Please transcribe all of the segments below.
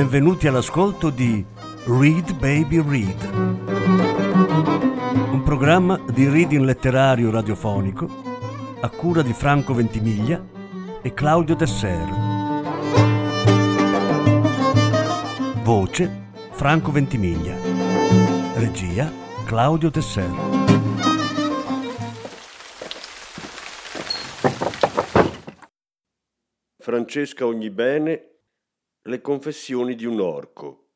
Benvenuti all'ascolto di Read Baby Read, un programma di reading letterario radiofonico a cura di Franco Ventimiglia e Claudio Desser. Voce Franco Ventimiglia. Regia Claudio Desser. Francesca Ognibene le confessioni di un orco.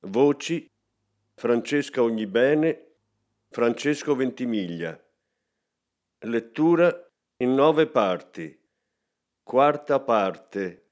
Voci Francesca Ognibene, Francesco Ventimiglia. Lettura in nove parti. Quarta parte.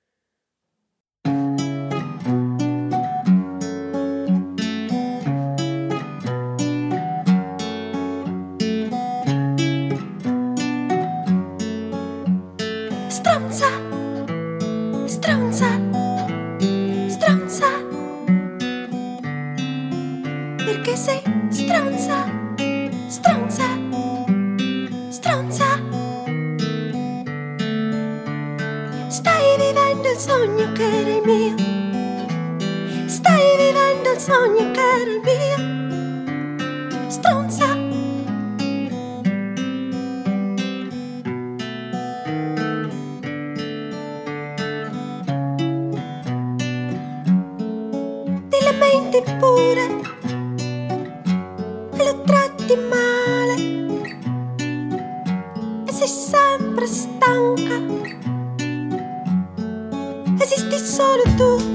Esisti solo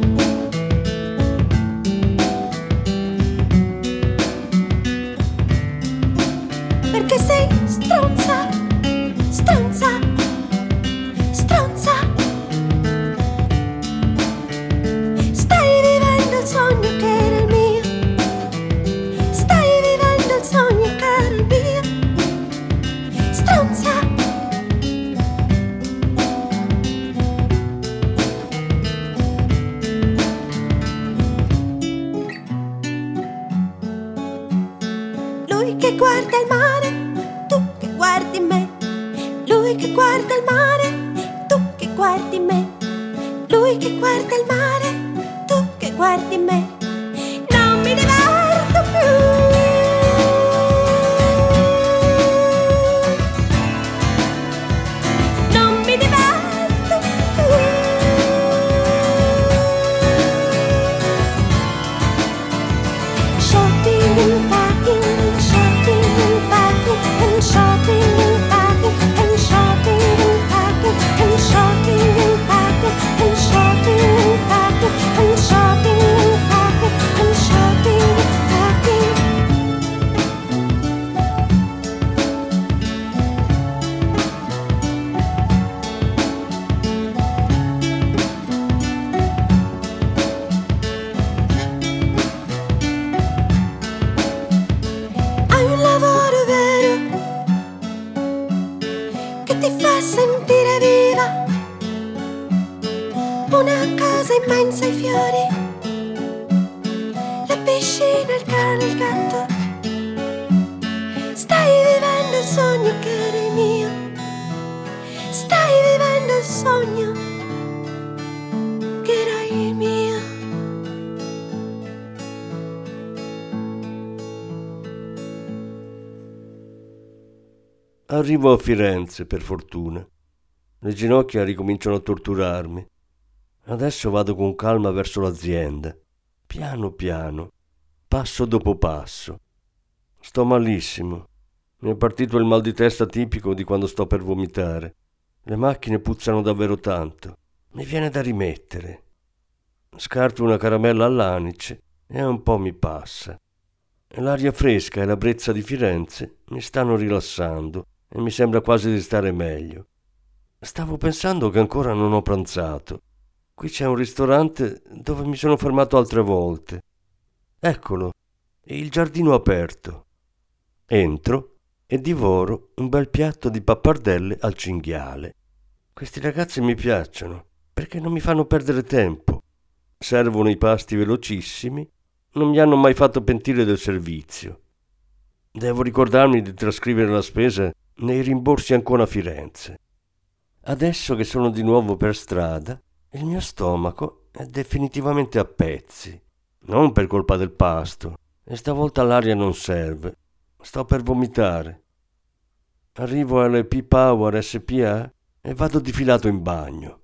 il cane, il gatto. Stai vivendo il sogno che era il mio. Stai vivendo il sogno che era il mio. Arrivo a Firenze, per fortuna. Le ginocchia ricominciano a torturarmi. Adesso vado con calma verso l'azienda, piano piano, passo dopo passo. Sto malissimo. Mi è partito il mal di testa tipico di quando sto per vomitare. Le macchine puzzano davvero tanto. Mi viene da rimettere. Scarto una caramella all'anice e un po' mi passa. L'aria fresca e la brezza di Firenze mi stanno rilassando e mi sembra quasi di stare meglio. Stavo pensando che ancora non ho pranzato. Qui c'è un ristorante dove mi sono fermato altre volte. Eccolo, il giardino aperto. Entro e divoro un bel piatto di pappardelle al cinghiale. Questi ragazzi mi piacciono perché non mi fanno perdere tempo. Servono i pasti velocissimi, non mi hanno mai fatto pentire del servizio. Devo ricordarmi di trascrivere la spesa nei rimborsi ancora a Firenze. Adesso che sono di nuovo per strada, il mio stomaco è definitivamente a pezzi. Non per colpa del pasto. E stavolta l'aria non serve. Sto per vomitare. Arrivo alle P-Power SPA e vado difilato in bagno.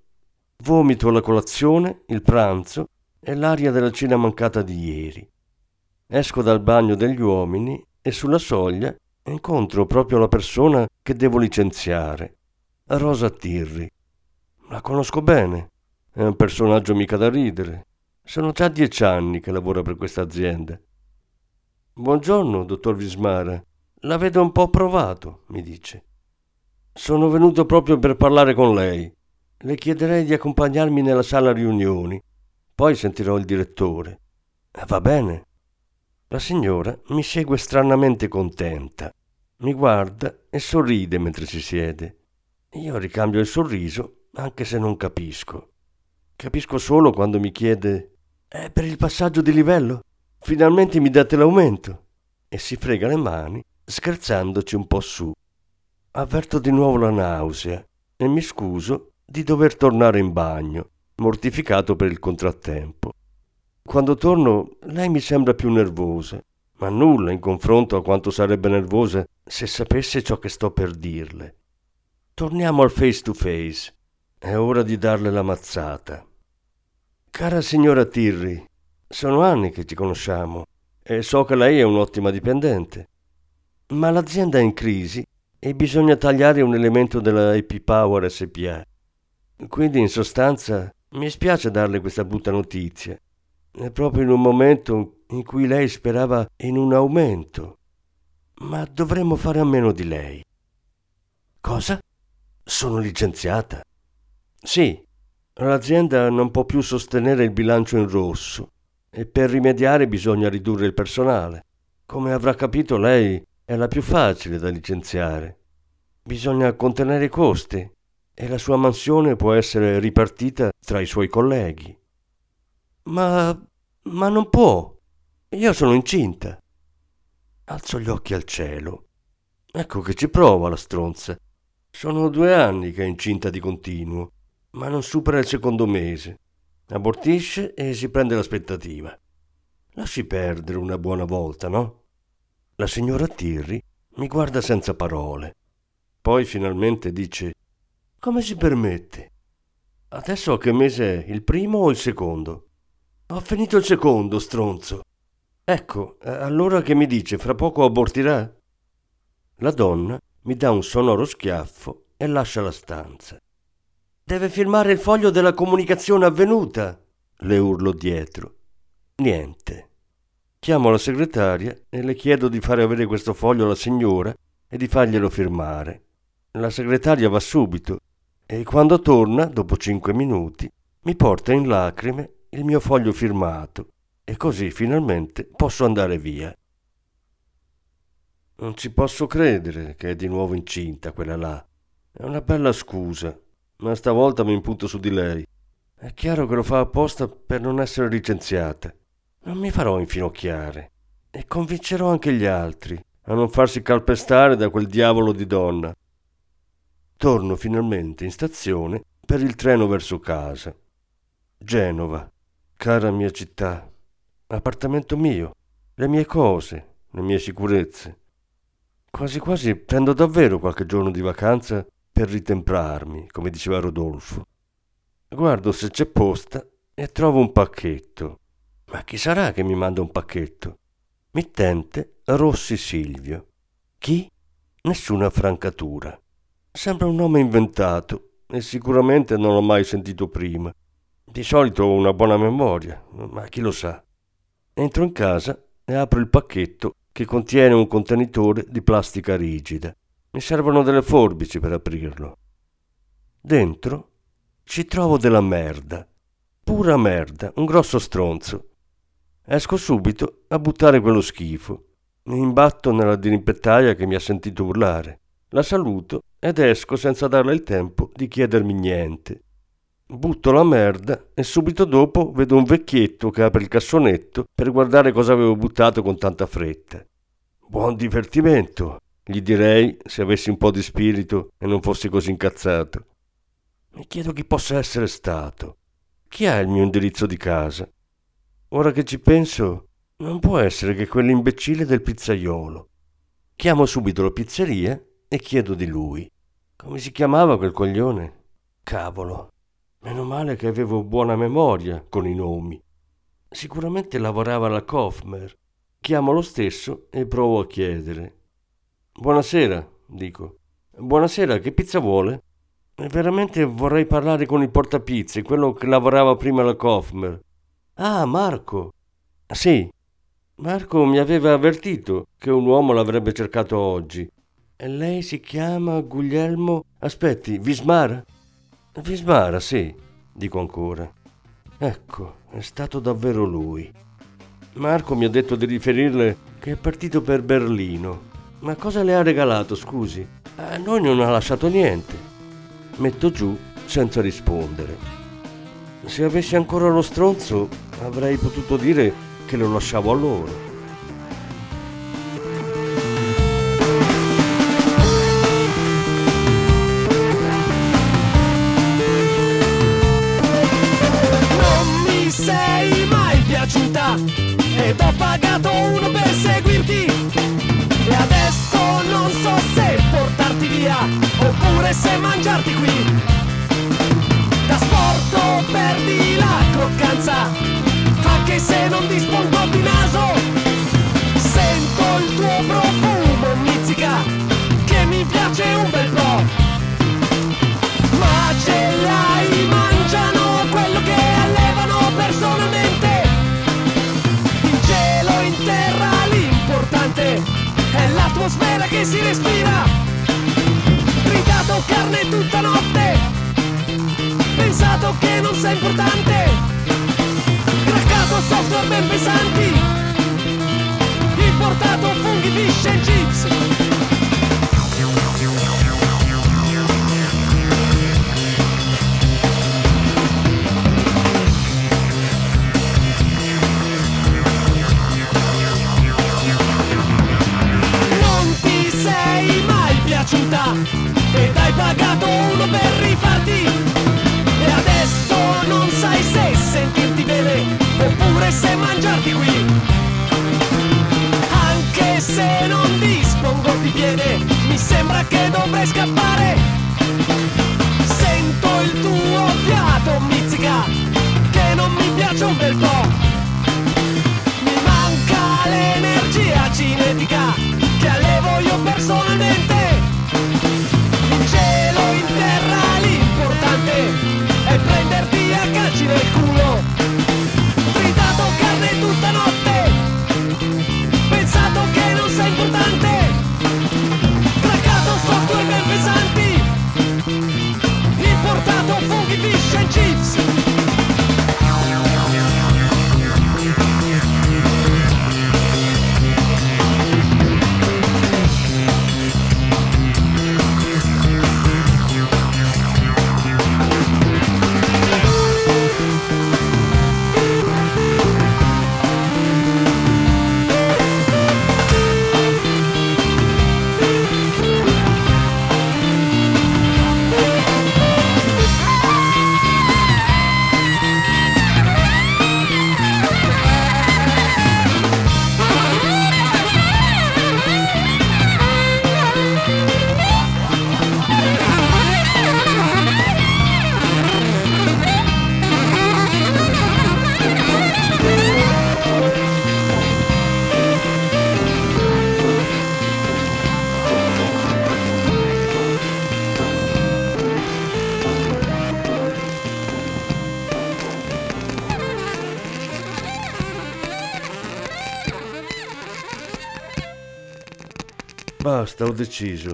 Vomito la colazione, il pranzo e l'aria della cena mancata di ieri. Esco dal bagno degli uomini e sulla soglia incontro proprio la persona che devo licenziare, Rosa Tirri. La conosco bene, è un personaggio mica da ridere. Sono già dieci anni che lavora per questa azienda. Buongiorno, dottor Vismara. La vedo un po' provato, mi dice. Sono venuto proprio per parlare con lei. Le chiederei di accompagnarmi nella sala riunioni. Poi sentirò il direttore. Va bene. La signora mi segue stranamente contenta. Mi guarda e sorride mentre si siede. Io ricambio il sorriso, anche se non capisco. Capisco solo quando mi chiede È per il passaggio di livello? Finalmente mi date l'aumento? E si frega le mani, scherzandoci un po' su. Avverto di nuovo la nausea e mi scuso di dover tornare in bagno, mortificato per il contrattempo. Quando torno, lei mi sembra più nervosa, ma nulla in confronto a quanto sarebbe nervosa se sapesse ciò che sto per dirle. Torniamo al face to face. È ora di darle la mazzata. Cara signora Tirri, sono anni che ci conosciamo e so che lei è un'ottima dipendente. Ma l'azienda è in crisi e bisogna tagliare un elemento della IP Power SPA. Quindi, in sostanza, mi spiace darle questa brutta notizia. È proprio in un momento in cui lei sperava in un aumento. Ma dovremmo fare a meno di lei. Cosa? Sono licenziata? Sì, l'azienda non può più sostenere il bilancio in rosso e per rimediare bisogna ridurre il personale. Come avrà capito lei, è la più facile da licenziare. Bisogna contenere i costi e la sua mansione può essere ripartita tra i suoi colleghi. Ma... ma non può. Io sono incinta. Alzo gli occhi al cielo. Ecco che ci prova la stronza. Sono due anni che è incinta di continuo ma non supera il secondo mese. Abortisce e si prende l'aspettativa. Lasci perdere una buona volta, no? La signora Tirri mi guarda senza parole. Poi finalmente dice: Come si permette? Adesso a che mese è? Il primo o il secondo? Ho finito il secondo, stronzo. Ecco, allora che mi dice, fra poco abortirà? La donna mi dà un sonoro schiaffo e lascia la stanza. Deve firmare il foglio della comunicazione avvenuta, le urlo dietro. Niente. Chiamo la segretaria e le chiedo di fare avere questo foglio alla signora e di farglielo firmare. La segretaria va subito e quando torna, dopo cinque minuti, mi porta in lacrime il mio foglio firmato e così finalmente posso andare via. Non ci posso credere che è di nuovo incinta quella là. È una bella scusa ma stavolta mi impunto su di lei. È chiaro che lo fa apposta per non essere licenziata. Non mi farò infinocchiare e convincerò anche gli altri a non farsi calpestare da quel diavolo di donna. Torno finalmente in stazione per il treno verso casa. Genova, cara mia città, appartamento mio, le mie cose, le mie sicurezze. Quasi quasi prendo davvero qualche giorno di vacanza per ritemprarmi, come diceva Rodolfo. Guardo se c'è posta e trovo un pacchetto. Ma chi sarà che mi manda un pacchetto? Mittente Rossi Silvio. Chi? Nessuna francatura. Sembra un nome inventato e sicuramente non l'ho mai sentito prima. Di solito ho una buona memoria, ma chi lo sa. Entro in casa e apro il pacchetto che contiene un contenitore di plastica rigida. Mi servono delle forbici per aprirlo. Dentro ci trovo della merda. Pura merda, un grosso stronzo. Esco subito a buttare quello schifo. Mi imbatto nella dirimpettaia che mi ha sentito urlare. La saluto ed esco senza darle il tempo di chiedermi niente. Butto la merda e subito dopo vedo un vecchietto che apre il cassonetto per guardare cosa avevo buttato con tanta fretta. Buon divertimento, gli direi se avessi un po' di spirito e non fossi così incazzato. Mi chiedo chi possa essere stato. Chi ha il mio indirizzo di casa? Ora che ci penso, non può essere che quell'imbecille del pizzaiolo. Chiamo subito la pizzeria e chiedo di lui. Come si chiamava quel coglione? Cavolo, meno male che avevo buona memoria con i nomi. Sicuramente lavorava alla Kofmer. Chiamo lo stesso e provo a chiedere. Buonasera, dico. Buonasera, che pizza vuole? Veramente vorrei parlare con il portapizze, quello che lavorava prima alla Kofmer. Ah, Marco. Sì. Marco mi aveva avvertito che un uomo l'avrebbe cercato oggi. E lei si chiama Guglielmo. Aspetti, Vismara? Vismara, sì, dico ancora. Ecco, è stato davvero lui. Marco mi ha detto di riferirle che è partito per Berlino. Ma cosa le ha regalato, scusi? A noi non ha lasciato niente. Metto giù senza rispondere. Se avessi ancora lo stronzo, avrei potuto dire che lo lasciavo a loro. déjame empezar Basta, ho deciso.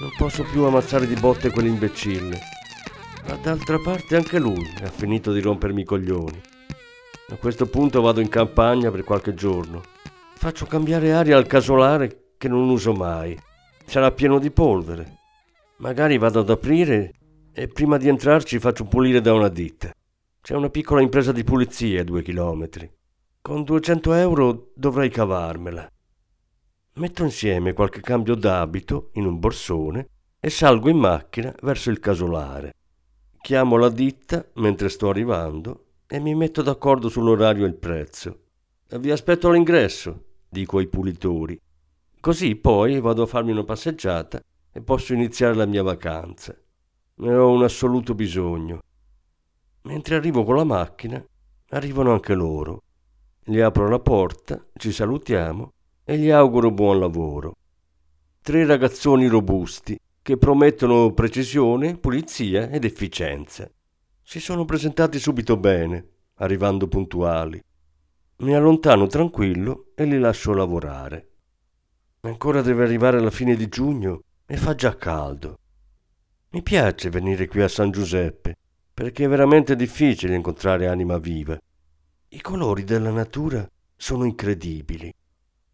Non posso più ammazzare di botte quell'imbecille. Ma d'altra parte anche lui ha finito di rompermi i coglioni. A questo punto vado in campagna per qualche giorno. Faccio cambiare aria al casolare che non uso mai. Sarà pieno di polvere. Magari vado ad aprire e prima di entrarci faccio pulire da una ditta. C'è una piccola impresa di pulizia a due chilometri. Con 200 euro dovrei cavarmela. Metto insieme qualche cambio d'abito in un borsone e salgo in macchina verso il casolare. chiamo la ditta mentre sto arrivando e mi metto d'accordo sull'orario e il prezzo. Vi aspetto all'ingresso, dico ai pulitori. Così poi vado a farmi una passeggiata e posso iniziare la mia vacanza. Ne ho un assoluto bisogno. Mentre arrivo con la macchina, arrivano anche loro. Gli apro la porta, ci salutiamo e gli auguro buon lavoro. Tre ragazzoni robusti che promettono precisione, pulizia ed efficienza. Si sono presentati subito bene, arrivando puntuali. Mi allontano tranquillo e li lascio lavorare. Ancora deve arrivare la fine di giugno e fa già caldo. Mi piace venire qui a San Giuseppe perché è veramente difficile incontrare anima viva. I colori della natura sono incredibili.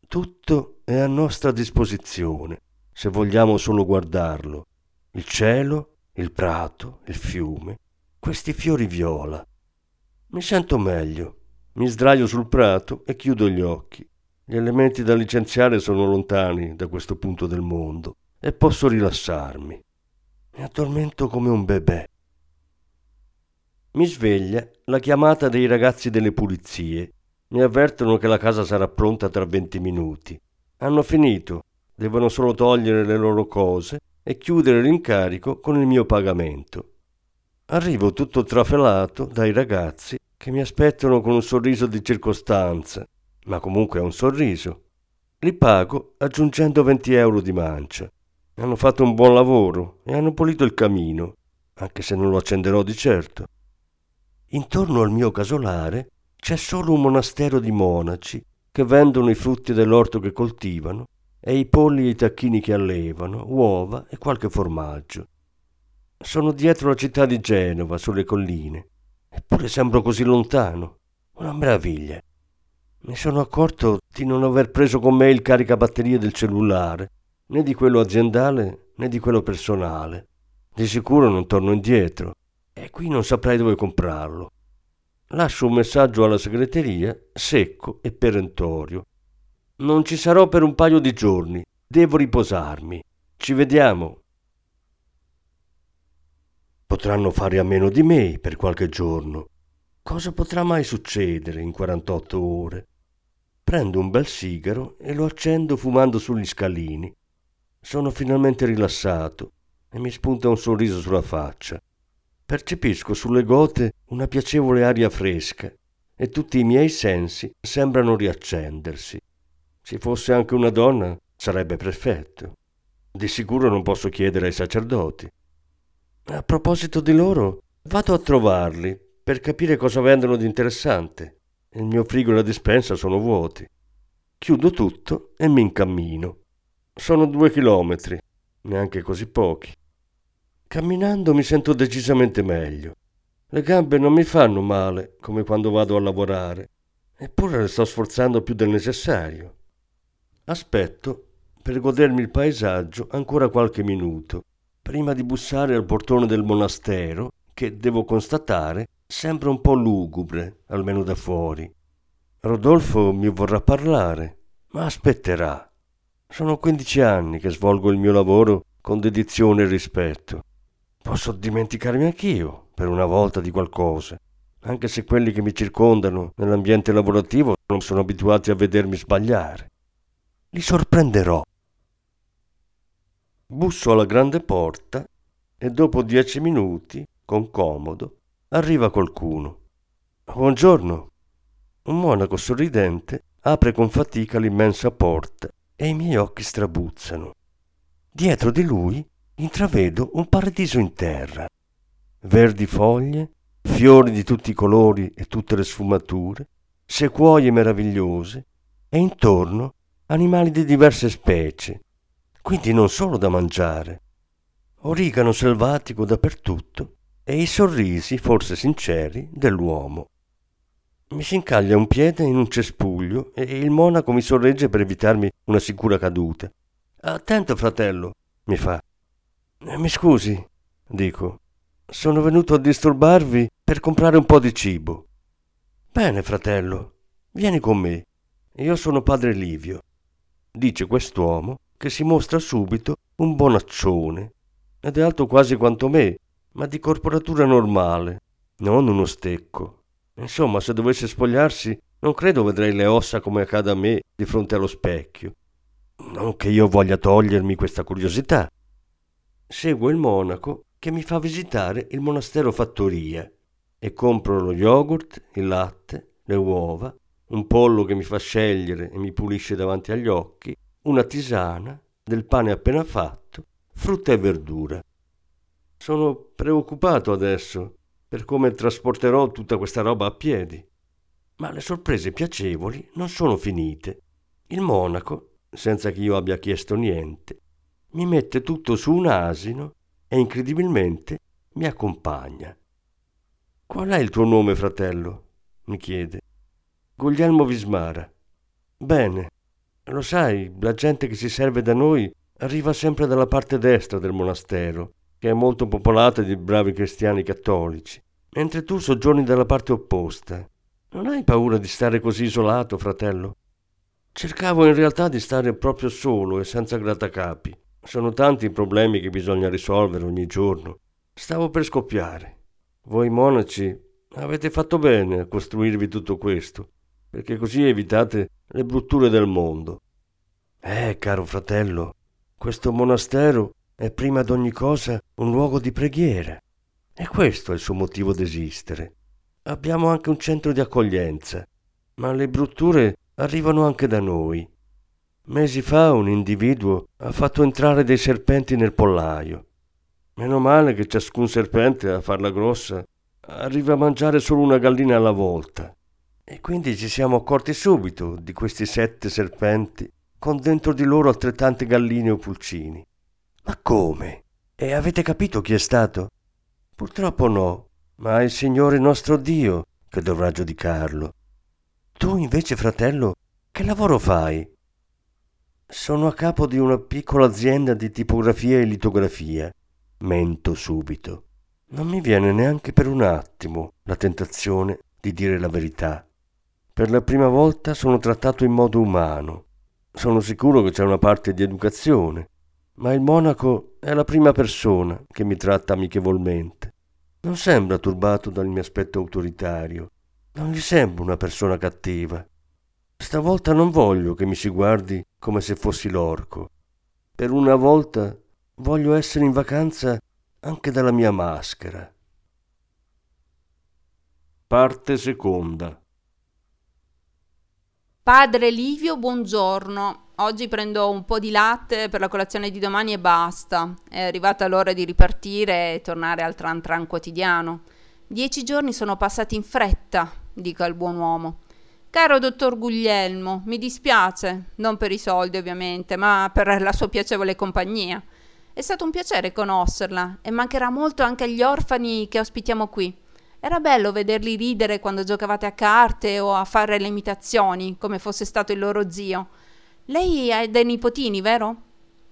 Tutto è a nostra disposizione, se vogliamo solo guardarlo. Il cielo, il prato, il fiume, questi fiori viola. Mi sento meglio. Mi sdraio sul prato e chiudo gli occhi. Gli elementi da licenziare sono lontani da questo punto del mondo e posso rilassarmi. Mi addormento come un bebè. Mi sveglia la chiamata dei ragazzi delle pulizie. Mi avvertono che la casa sarà pronta tra 20 minuti. Hanno finito, devono solo togliere le loro cose e chiudere l'incarico con il mio pagamento. Arrivo tutto trafelato dai ragazzi che mi aspettano con un sorriso di circostanza ma comunque è un sorriso. Li pago aggiungendo 20 euro di mancia. Hanno fatto un buon lavoro e hanno pulito il camino, anche se non lo accenderò di certo. Intorno al mio casolare c'è solo un monastero di monaci che vendono i frutti dell'orto che coltivano e i polli e i tacchini che allevano, uova e qualche formaggio. Sono dietro la città di Genova, sulle colline, eppure sembro così lontano. Una meraviglia. Mi sono accorto di non aver preso con me il caricabatterie del cellulare, né di quello aziendale né di quello personale. Di sicuro non torno indietro e qui non saprei dove comprarlo. Lascio un messaggio alla segreteria, secco e perentorio. Non ci sarò per un paio di giorni, devo riposarmi. Ci vediamo. Potranno fare a meno di me per qualche giorno. Cosa potrà mai succedere in 48 ore? Prendo un bel sigaro e lo accendo fumando sugli scalini. Sono finalmente rilassato e mi spunta un sorriso sulla faccia. Percepisco sulle gote una piacevole aria fresca e tutti i miei sensi sembrano riaccendersi. Se fosse anche una donna sarebbe perfetto. Di sicuro non posso chiedere ai sacerdoti. A proposito di loro, vado a trovarli per capire cosa vendono di interessante. Il mio frigo e la dispensa sono vuoti. Chiudo tutto e mi incammino. Sono due chilometri, neanche così pochi. Camminando mi sento decisamente meglio. Le gambe non mi fanno male come quando vado a lavorare, eppure le sto sforzando più del necessario. Aspetto per godermi il paesaggio ancora qualche minuto, prima di bussare al portone del monastero, che devo constatare Sembra un po' lugubre, almeno da fuori. Rodolfo mi vorrà parlare, ma aspetterà. Sono 15 anni che svolgo il mio lavoro con dedizione e rispetto. Posso dimenticarmi anch'io, per una volta, di qualcosa, anche se quelli che mi circondano nell'ambiente lavorativo non sono abituati a vedermi sbagliare. Li sorprenderò. Busso alla grande porta e dopo dieci minuti, con comodo, arriva qualcuno. Buongiorno. Un monaco sorridente apre con fatica l'immensa porta e i miei occhi strabuzzano. Dietro di lui intravedo un paradiso in terra. Verdi foglie, fiori di tutti i colori e tutte le sfumature, sequoie meravigliose e intorno animali di diverse specie, quindi non solo da mangiare. Origano selvatico dappertutto e i sorrisi, forse sinceri, dell'uomo. Mi si incaglia un piede in un cespuglio e il monaco mi sorregge per evitarmi una sicura caduta. Attento, fratello, mi fa. Eh, mi scusi, dico. Sono venuto a disturbarvi per comprare un po' di cibo. Bene, fratello, vieni con me. Io sono padre Livio, dice quest'uomo che si mostra subito un bonaccione ed è alto quasi quanto me ma di corporatura normale, non uno stecco. Insomma, se dovesse spogliarsi, non credo vedrei le ossa come accade a me di fronte allo specchio. Non che io voglia togliermi questa curiosità. Seguo il monaco che mi fa visitare il monastero fattoria e compro lo yogurt, il latte, le uova, un pollo che mi fa scegliere e mi pulisce davanti agli occhi, una tisana, del pane appena fatto, frutta e verdura. Sono preoccupato adesso per come trasporterò tutta questa roba a piedi. Ma le sorprese piacevoli non sono finite. Il monaco, senza che io abbia chiesto niente, mi mette tutto su un asino e incredibilmente mi accompagna. Qual è il tuo nome, fratello? mi chiede. Guglielmo Vismara. Bene, lo sai, la gente che si serve da noi arriva sempre dalla parte destra del monastero, che è molto popolata di bravi cristiani cattolici, mentre tu soggiorni dalla parte opposta. Non hai paura di stare così isolato, fratello? Cercavo in realtà di stare proprio solo e senza grattacapi. Sono tanti i problemi che bisogna risolvere ogni giorno. Stavo per scoppiare. Voi monaci avete fatto bene a costruirvi tutto questo, perché così evitate le brutture del mondo. Eh, caro fratello, questo monastero è prima d'ogni cosa un luogo di preghiera. E questo è il suo motivo d'esistere. Abbiamo anche un centro di accoglienza, ma le brutture arrivano anche da noi. Mesi fa un individuo ha fatto entrare dei serpenti nel pollaio. Meno male che ciascun serpente, a farla grossa, arriva a mangiare solo una gallina alla volta. E quindi ci siamo accorti subito di questi sette serpenti con dentro di loro altrettante galline o pulcini. Ma come? E avete capito chi è stato? Purtroppo no, ma è il Signore nostro Dio che dovrà giudicarlo. Tu invece, fratello, che lavoro fai? Sono a capo di una piccola azienda di tipografia e litografia. Mento subito. Non mi viene neanche per un attimo la tentazione di dire la verità. Per la prima volta sono trattato in modo umano. Sono sicuro che c'è una parte di educazione, ma il monaco è la prima persona che mi tratta amichevolmente. Non sembra turbato dal mio aspetto autoritario, non gli sembra una persona cattiva. Stavolta non voglio che mi si guardi come se fossi l'orco. Per una volta voglio essere in vacanza anche dalla mia maschera. Parte seconda. Padre Livio, buongiorno. Oggi prendo un po' di latte per la colazione di domani e basta. È arrivata l'ora di ripartire e tornare al tran tran quotidiano. Dieci giorni sono passati in fretta, dico al buon uomo. Caro dottor Guglielmo, mi dispiace, non per i soldi ovviamente, ma per la sua piacevole compagnia. È stato un piacere conoscerla e mancherà molto anche agli orfani che ospitiamo qui. Era bello vederli ridere quando giocavate a carte o a fare le imitazioni, come fosse stato il loro zio. Lei ha dei nipotini, vero?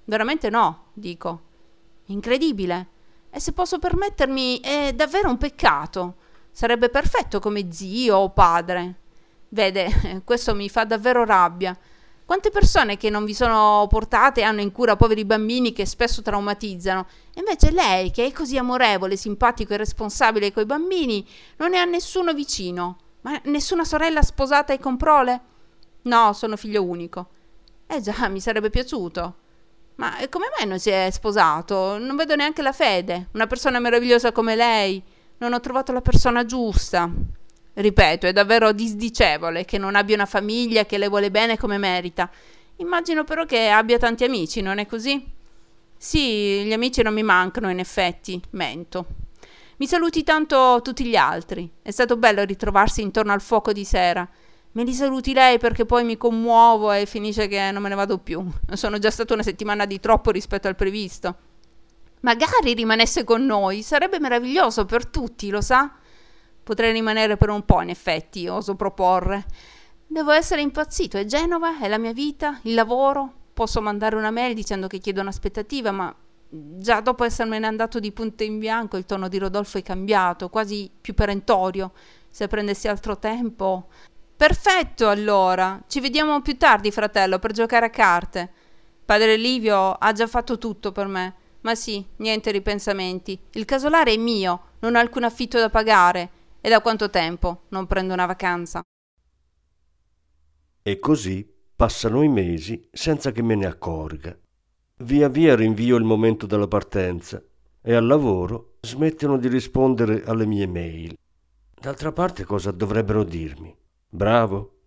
Veramente no, dico. Incredibile. E se posso permettermi, è davvero un peccato. Sarebbe perfetto come zio o padre. Vede, questo mi fa davvero rabbia. Quante persone che non vi sono portate hanno in cura poveri bambini che spesso traumatizzano. Invece lei, che è così amorevole, simpatico e responsabile coi bambini, non ne ha nessuno vicino. Ma nessuna sorella sposata e con prole? No, sono figlio unico. Eh già, mi sarebbe piaciuto. Ma come mai non si è sposato? Non vedo neanche la fede. Una persona meravigliosa come lei. Non ho trovato la persona giusta. Ripeto, è davvero disdicevole che non abbia una famiglia che le vuole bene come merita. Immagino però che abbia tanti amici, non è così? Sì, gli amici non mi mancano, in effetti, mento. Mi saluti tanto tutti gli altri. È stato bello ritrovarsi intorno al fuoco di sera. Me li saluti lei perché poi mi commuovo e finisce che non me ne vado più. Sono già stata una settimana di troppo rispetto al previsto. Magari rimanesse con noi, sarebbe meraviglioso per tutti, lo sa? Potrei rimanere per un po', in effetti, oso proporre. Devo essere impazzito, è Genova, è la mia vita, il lavoro. Posso mandare una mail dicendo che chiedo un'aspettativa, ma già dopo essermene andato di punto in bianco il tono di Rodolfo è cambiato, quasi più perentorio. Se prendessi altro tempo. Perfetto, allora. Ci vediamo più tardi, fratello, per giocare a carte. Padre Livio ha già fatto tutto per me. Ma sì, niente ripensamenti. Il casolare è mio, non ho alcun affitto da pagare. E da quanto tempo non prendo una vacanza? E così passano i mesi senza che me ne accorga. Via via rinvio il momento della partenza e al lavoro smettono di rispondere alle mie mail. D'altra parte cosa dovrebbero dirmi? Bravo?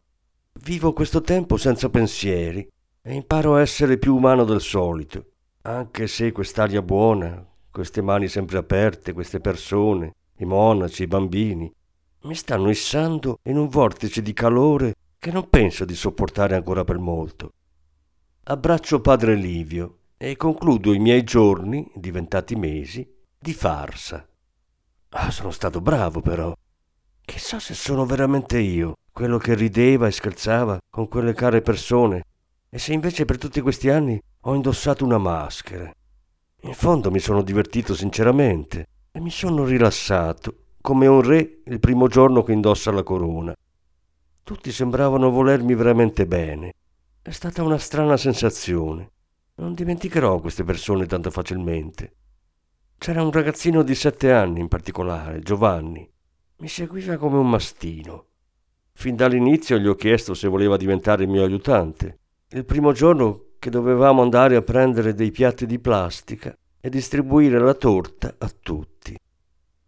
Vivo questo tempo senza pensieri e imparo a essere più umano del solito, anche se quest'aria buona, queste mani sempre aperte, queste persone, i monaci, i bambini, mi stanno issando in un vortice di calore che non penso di sopportare ancora per molto. Abbraccio padre Livio e concludo i miei giorni, diventati mesi, di farsa. Ah, sono stato bravo però. Chissà se sono veramente io, quello che rideva e scherzava con quelle care persone, e se invece per tutti questi anni ho indossato una maschera. In fondo mi sono divertito sinceramente e mi sono rilassato come un re il primo giorno che indossa la corona. Tutti sembravano volermi veramente bene. È stata una strana sensazione. Non dimenticherò queste persone tanto facilmente. C'era un ragazzino di sette anni in particolare, Giovanni. Mi seguiva come un mastino. Fin dall'inizio gli ho chiesto se voleva diventare il mio aiutante. Il primo giorno che dovevamo andare a prendere dei piatti di plastica e distribuire la torta a tutti.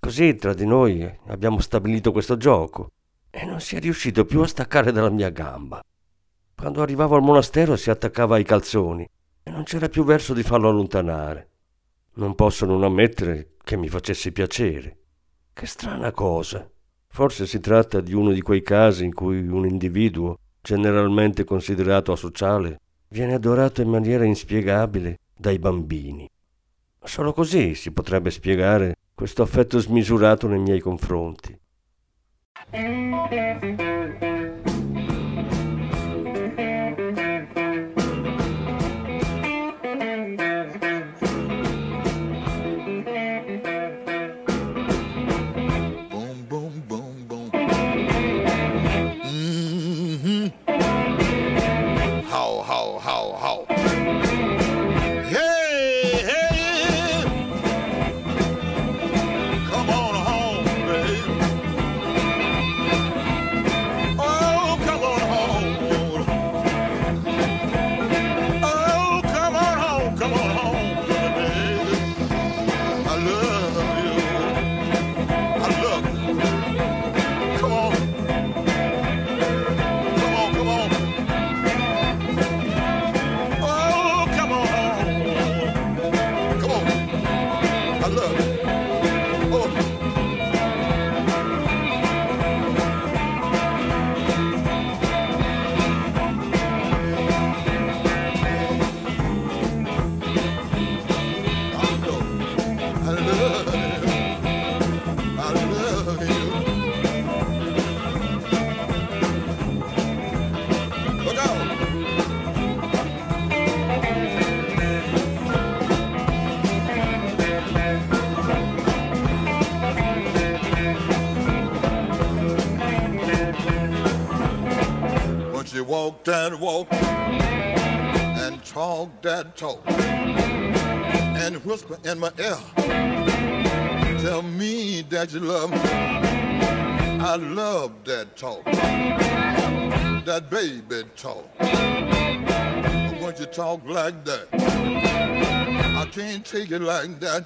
Così tra di noi abbiamo stabilito questo gioco e non si è riuscito più a staccare dalla mia gamba. Quando arrivavo al monastero si attaccava ai calzoni e non c'era più verso di farlo allontanare. Non posso non ammettere che mi facesse piacere. Che strana cosa. Forse si tratta di uno di quei casi in cui un individuo, generalmente considerato asociale, viene adorato in maniera inspiegabile dai bambini. Solo così si potrebbe spiegare questo affetto smisurato nei miei confronti. You walk and talk that talk and whisper in my ear. Tell me that you love me. I love that talk, that baby talk. Once you to talk like that, I can't take it like that.